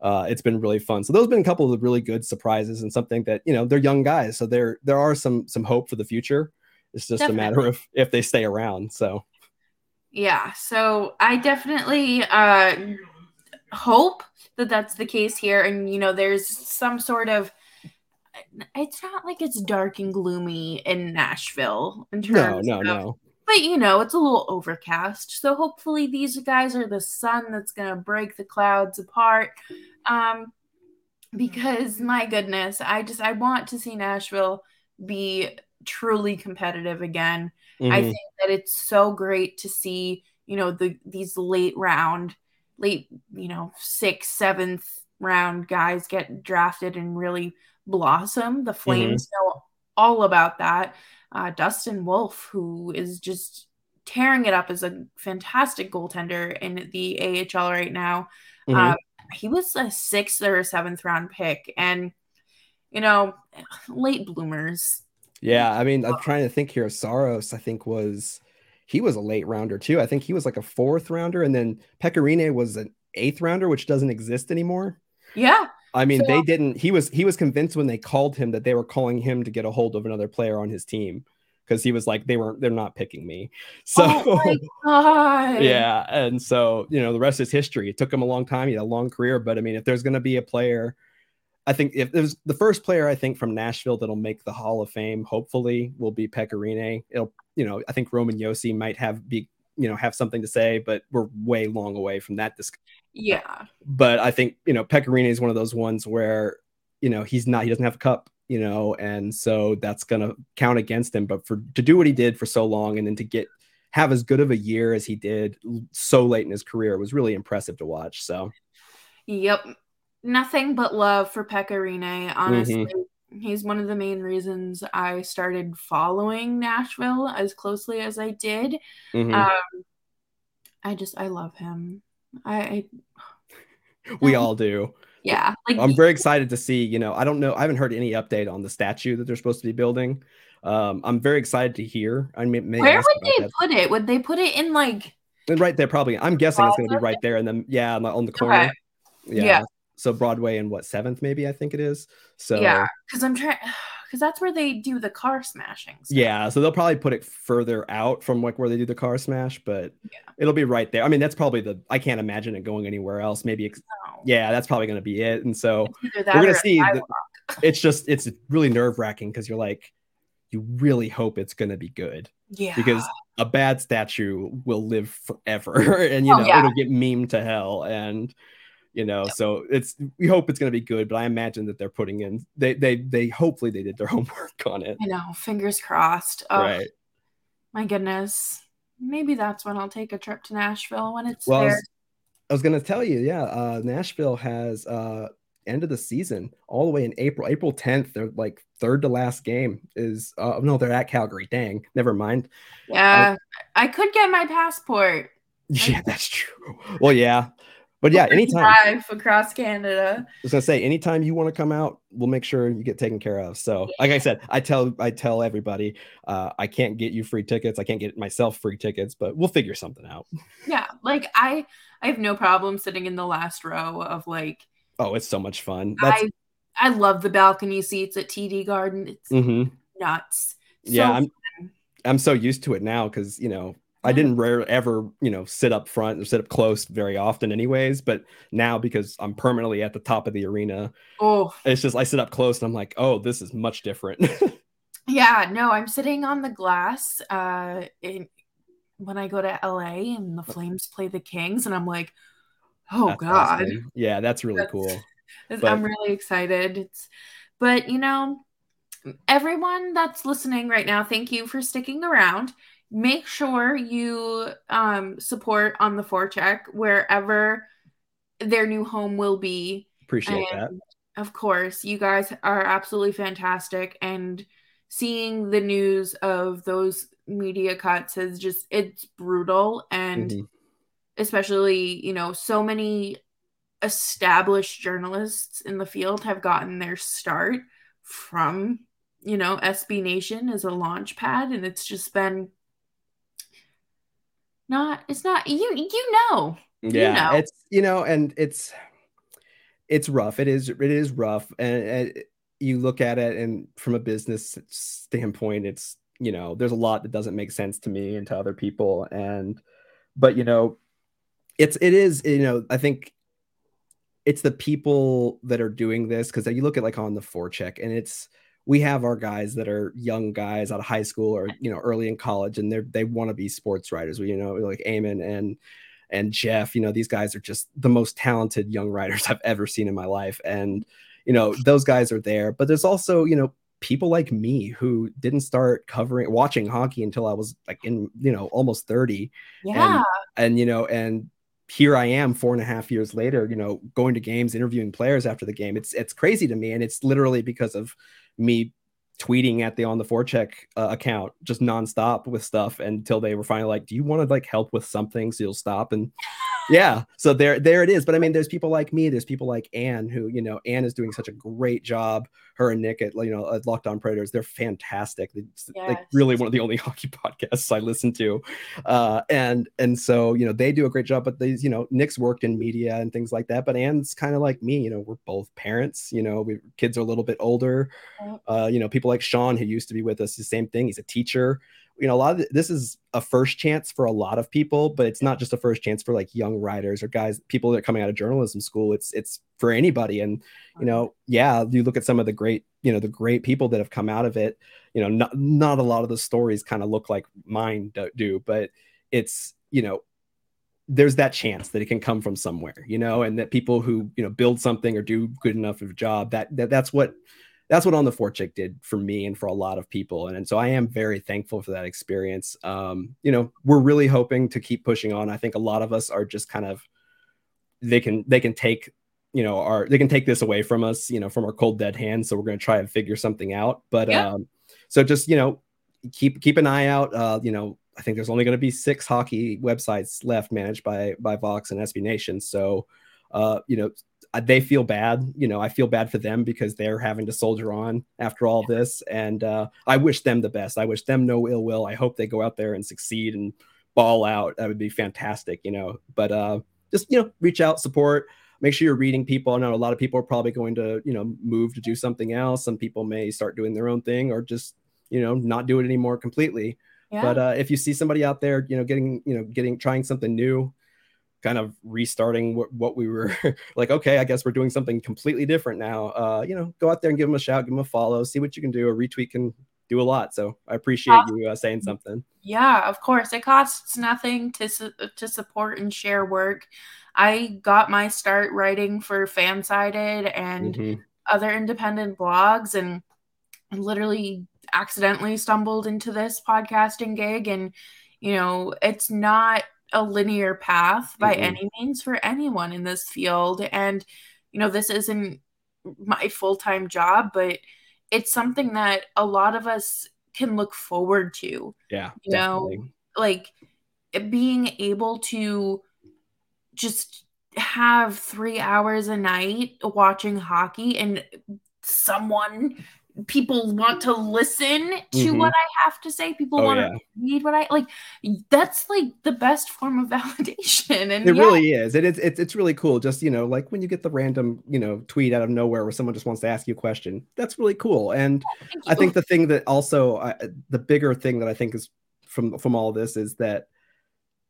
uh, it's been really fun. So those have been a couple of really good surprises and something that you know they're young guys, so there there are some some hope for the future. It's just a matter of if they stay around. So Yeah, so I definitely uh, hope that that's the case here, and you know, there's some sort of. It's not like it's dark and gloomy in Nashville in no, terms no, of, no. but you know, it's a little overcast. So hopefully, these guys are the sun that's gonna break the clouds apart. Um, because my goodness, I just I want to see Nashville be truly competitive again. Mm-hmm. I think that it's so great to see, you know, the these late round, late, you know, sixth, seventh round guys get drafted and really blossom. The Flames mm-hmm. know all about that. Uh, Dustin Wolf, who is just tearing it up as a fantastic goaltender in the AHL right now. Mm-hmm. Uh, he was a sixth or a seventh round pick, and you know, late bloomers. Yeah, I mean, I'm trying to think here. Saros, I think was he was a late rounder too. I think he was like a fourth rounder, and then Pekka Rinne was an eighth rounder, which doesn't exist anymore. Yeah. I mean, so, they didn't. He was he was convinced when they called him that they were calling him to get a hold of another player on his team because he was like they weren't they're not picking me. So oh yeah, and so you know the rest is history. It took him a long time. He had a long career, but I mean, if there's going to be a player, I think if there's the first player I think from Nashville that'll make the Hall of Fame, hopefully, will be Pekka Rinne. It'll you know I think Roman Josi might have be you know have something to say, but we're way long away from that discussion. Yeah. But I think, you know, Pekka Rinne is one of those ones where, you know, he's not, he doesn't have a cup, you know, and so that's going to count against him. But for to do what he did for so long and then to get, have as good of a year as he did so late in his career was really impressive to watch. So, yep. Nothing but love for Pekka Honestly, mm-hmm. he's one of the main reasons I started following Nashville as closely as I did. Mm-hmm. Um, I just, I love him. I, I we all do. Yeah. Like I'm very excited to see, you know, I don't know, I haven't heard any update on the statue that they're supposed to be building. Um, I'm very excited to hear. I mean, where would they that. put it? Would they put it in like and right there? Probably. I'm guessing it's going to be right there, and then yeah, on the, on the corner. Okay. Yeah. yeah. So Broadway and what seventh, maybe I think it is. So yeah, because I'm trying because that's where they do the car smashing. Stuff. Yeah, so they'll probably put it further out from like where they do the car smash, but yeah. it'll be right there. I mean, that's probably the I can't imagine it going anywhere else. Maybe no. yeah, that's probably going to be it. And so we're gonna see. The, it's just it's really nerve wracking because you're like you really hope it's going to be good. Yeah. Because a bad statue will live forever and you oh, know yeah. it'll get meme to hell and you know yep. so it's we hope it's going to be good but i imagine that they're putting in they they they hopefully they did their homework on it. I know fingers crossed. Oh, right. My goodness. Maybe that's when i'll take a trip to nashville when it's well, there. I was, I was, gonna tell you yeah uh nashville has uh end of the season all the way in april april 10th they're like third to last game is uh no they're at calgary dang never mind. Yeah uh, i could get my passport. Yeah that's true. Well yeah but yeah, anytime drive across Canada. I was gonna say, anytime you want to come out, we'll make sure you get taken care of. So, like I said, I tell I tell everybody, uh, I can't get you free tickets. I can't get myself free tickets, but we'll figure something out. Yeah, like I I have no problem sitting in the last row of like. Oh, it's so much fun. That's, I I love the balcony seats at TD Garden. It's mm-hmm. nuts. So yeah, I'm fun. I'm so used to it now because you know I didn't rare, ever, you know, sit up front or sit up close very often, anyways. But now because I'm permanently at the top of the arena, oh, it's just I sit up close and I'm like, oh, this is much different. yeah, no, I'm sitting on the glass. Uh, in, when I go to LA and the Flames play the Kings, and I'm like, oh that's god, awesome. yeah, that's really that's, cool. But, I'm really excited. It's, but you know, everyone that's listening right now, thank you for sticking around make sure you um, support on the forecheck wherever their new home will be. Appreciate and, that. Of course, you guys are absolutely fantastic, and seeing the news of those media cuts is just it's brutal, and mm-hmm. especially you know so many established journalists in the field have gotten their start from you know SB Nation as a launch pad, and it's just been not it's not you you know yeah you know. it's you know and it's it's rough it is it is rough and, and you look at it and from a business standpoint it's you know there's a lot that doesn't make sense to me and to other people and but you know it's it is you know i think it's the people that are doing this because you look at like on the forecheck and it's we have our guys that are young guys out of high school or you know early in college and they're they want to be sports writers you know like Eamon and and Jeff you know these guys are just the most talented young writers I've ever seen in my life and you know, those guys are there. But there's also, you know, people like me who didn't start covering watching hockey until I was like in, you know, almost 30. Yeah. And, and you know, and here I am four and a half years later, you know, going to games, interviewing players after the game. It's it's crazy to me. And it's literally because of me tweeting at the on the forecheck uh, account just nonstop with stuff until they were finally like, "Do you want to like help with something so you'll stop?" And yeah, so there there it is. But I mean, there's people like me, there's people like Anne who you know, Anne is doing such a great job. Her and Nick at you know at Locked On Predators, they're fantastic. It's yes. like really one of the only hockey podcasts I listen to, uh, and and so you know they do a great job. But these you know Nick's worked in media and things like that. But Anne's kind of like me. You know, we're both parents. You know, we kids are a little bit older. Uh, you know, people like Sean who used to be with us, the same thing. He's a teacher you know a lot of this is a first chance for a lot of people but it's not just a first chance for like young writers or guys people that are coming out of journalism school. It's it's for anybody. And you know yeah you look at some of the great you know the great people that have come out of it you know not not a lot of the stories kind of look like mine do but it's you know there's that chance that it can come from somewhere you know and that people who you know build something or do good enough of a job that, that that's what that's what on the forecheck did for me and for a lot of people. And, and so i am very thankful for that experience. Um, you know we're really hoping to keep pushing on. I think a lot of us are just kind of they can they can take you know our they can take this away from us you know from our cold dead hands. So we're going to try and figure something out. But yeah. um so just you know keep keep an eye out. Uh you know i think there's only going to be six hockey websites left managed by by vox and sb nation. So uh you know they feel bad. You know, I feel bad for them because they're having to soldier on after all this. And uh, I wish them the best. I wish them no ill will. I hope they go out there and succeed and ball out. That would be fantastic, you know. But uh, just, you know, reach out, support, make sure you're reading people. I know a lot of people are probably going to, you know, move to do something else. Some people may start doing their own thing or just, you know, not do it anymore completely. Yeah. But uh, if you see somebody out there, you know, getting, you know, getting, trying something new, kind of restarting what, what we were like okay i guess we're doing something completely different now. Uh you know go out there and give them a shout give them a follow see what you can do. A retweet can do a lot. So i appreciate you uh, saying something. Yeah of course. It costs nothing to su- to support and share work. I got my start writing for fansided and mm-hmm. other independent blogs and literally accidentally stumbled into this podcasting gig. And you know it's not a linear path by mm-hmm. any means for anyone in this field. And, you know, this isn't my full time job, but it's something that a lot of us can look forward to. Yeah. You definitely. know, like being able to just have three hours a night watching hockey and someone people want to listen to mm-hmm. what I have to say. People oh, want yeah. to read what I like. That's like the best form of validation. And it yeah. really is. It is. It's, it's really cool. Just you know, like when you get the random you know tweet out of nowhere where someone just wants to ask you a question. That's really cool. And I think the thing that also I, the bigger thing that I think is from from all this is that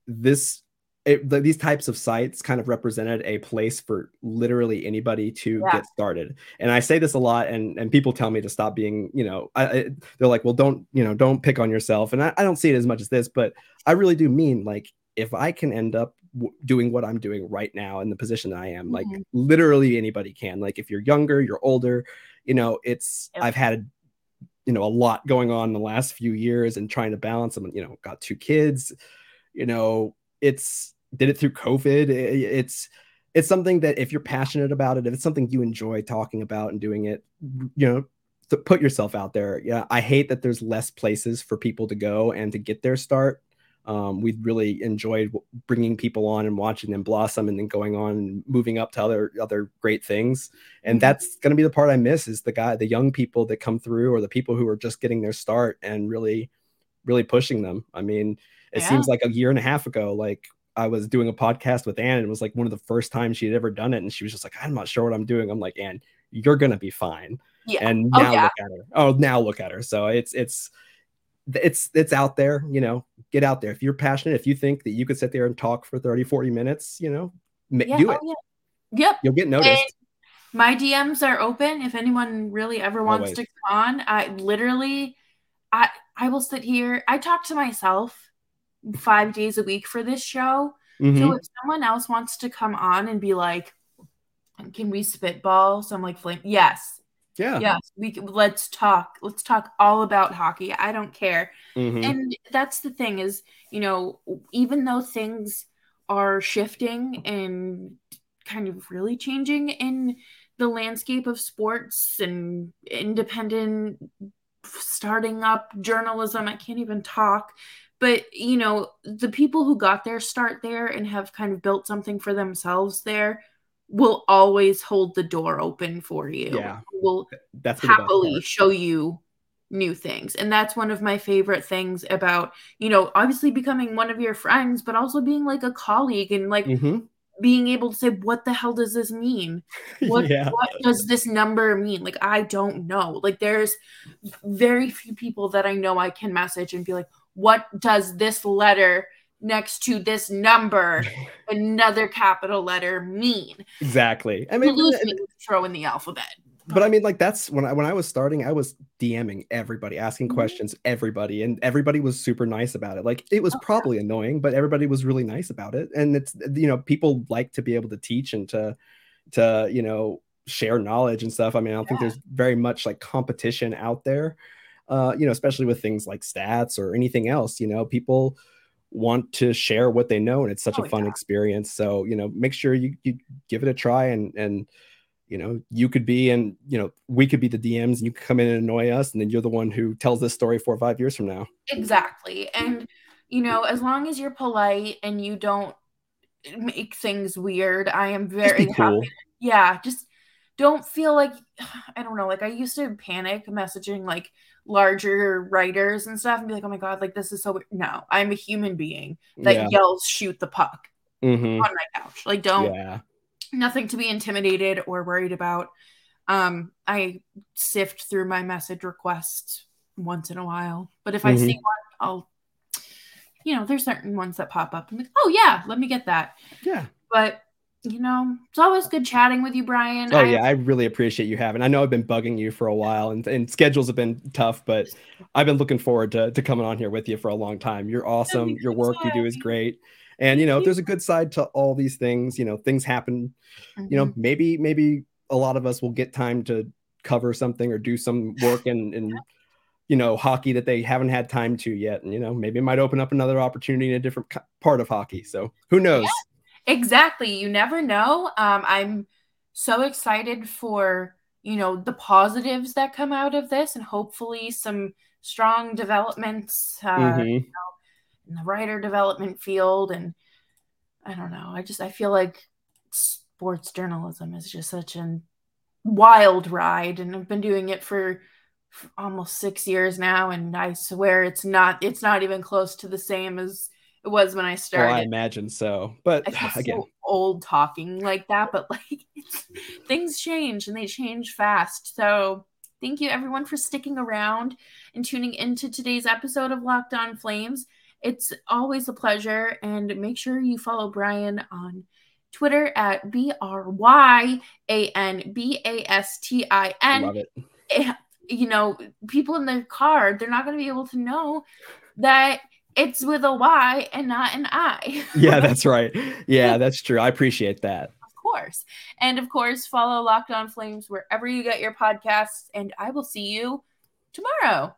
this it, the, these types of sites kind of represented a place for literally anybody to yeah. get started. And I say this a lot, and and people tell me to stop being, you know, I, I, they're like, well, don't, you know, don't pick on yourself. And I, I, don't see it as much as this, but I really do mean like if I can end up w- doing what I'm doing right now in the position that I am, mm-hmm. like literally anybody can. Like if you're younger, you're older, you know, it's yep. I've had you know a lot going on in the last few years and trying to balance them. You know, got two kids, you know it's did it through COVID. It's it's something that if you're passionate about it, if it's something you enjoy talking about and doing it, you know, to put yourself out there. Yeah, I hate that there's less places for people to go and to get their start. Um, we really enjoyed bringing people on and watching them blossom and then going on and moving up to other other great things. And mm-hmm. that's going to be the part I miss is the guy, the young people that come through or the people who are just getting their start and really, really pushing them. I mean, it yeah. seems like a year and a half ago, like I was doing a podcast with Anne, and it was like one of the first times she had ever done it, and she was just like, "I'm not sure what I'm doing." I'm like, "Anne, you're gonna be fine." Yeah. And oh, now oh, yeah. look at her. Oh, now look at her. So it's it's it's it's out there. You know, get out there if you're passionate. If you think that you could sit there and talk for 30, 40 minutes, you know, yeah, do oh, it. Oh, yeah. Yep. You'll get noticed. And my DMs are open if anyone really ever wants Always. to come on. I literally, I I will sit here. I talk to myself five days a week for this show. Mm-hmm. So if someone else wants to come on and be like, can we spitball some like flame? Yes. Yeah. Yes. We let's talk. Let's talk all about hockey. I don't care. Mm-hmm. And that's the thing is, you know, even though things are shifting and kind of really changing in the landscape of sports and independent starting up journalism, I can't even talk. But, you know, the people who got their start there and have kind of built something for themselves there will always hold the door open for you. Yeah. Will that's happily show you new things. And that's one of my favorite things about, you know, obviously becoming one of your friends, but also being like a colleague and like mm-hmm. being able to say, what the hell does this mean? What, yeah. what does this number mean? Like, I don't know. Like, there's very few people that I know I can message and be like, what does this letter next to this number, another capital letter mean? Exactly. I mean, throw in the alphabet but I mean, like that's when I when I was starting, I was DMing everybody, asking mm-hmm. questions, everybody, and everybody was super nice about it. Like it was oh, probably yeah. annoying, but everybody was really nice about it. And it's you know, people like to be able to teach and to to you know share knowledge and stuff. I mean, I don't yeah. think there's very much like competition out there. Uh, you know, especially with things like stats or anything else. You know, people want to share what they know, and it's such oh, a fun yeah. experience. So you know, make sure you you give it a try and and you know you could be and you know we could be the dms and you come in and annoy us and then you're the one who tells this story four or five years from now exactly and you know as long as you're polite and you don't make things weird i am very cool. happy yeah just don't feel like i don't know like i used to panic messaging like larger writers and stuff and be like oh my god like this is so weird. no i'm a human being that yeah. yells shoot the puck mm-hmm. on my couch like don't yeah nothing to be intimidated or worried about. Um, I sift through my message requests once in a while, but if mm-hmm. I see one, I'll, you know, there's certain ones that pop up and like, oh yeah, let me get that. Yeah. But you know, it's always good chatting with you, Brian. Oh I, yeah, I really appreciate you having. I know I've been bugging you for a while, and, and schedules have been tough, but I've been looking forward to, to coming on here with you for a long time. You're awesome. Your work you do is great and you know there's a good side to all these things you know things happen mm-hmm. you know mm-hmm. maybe maybe a lot of us will get time to cover something or do some work in in you know hockey that they haven't had time to yet and you know maybe it might open up another opportunity in a different part of hockey so who knows yeah, exactly you never know um, i'm so excited for you know the positives that come out of this and hopefully some strong developments uh, mm-hmm. you know, in the writer development field and I don't know. I just I feel like sports journalism is just such a wild ride and I've been doing it for, almost 6 years now and I swear it's not it's not even close to the same as it was when I started. Well, I imagine so. But again, so old talking like that, but like things change and they change fast. So thank you everyone for sticking around and tuning into today's episode of Locked On Flames. It's always a pleasure. And make sure you follow Brian on Twitter at B R Y A N B A S T I N. Love it. Eh, you know, people in the car, they're not going to be able to know that it's with a Y and not an I. yeah, that's right. Yeah, that's true. I appreciate that. Of course. And of course, follow Locked On Flames wherever you get your podcasts. And I will see you tomorrow.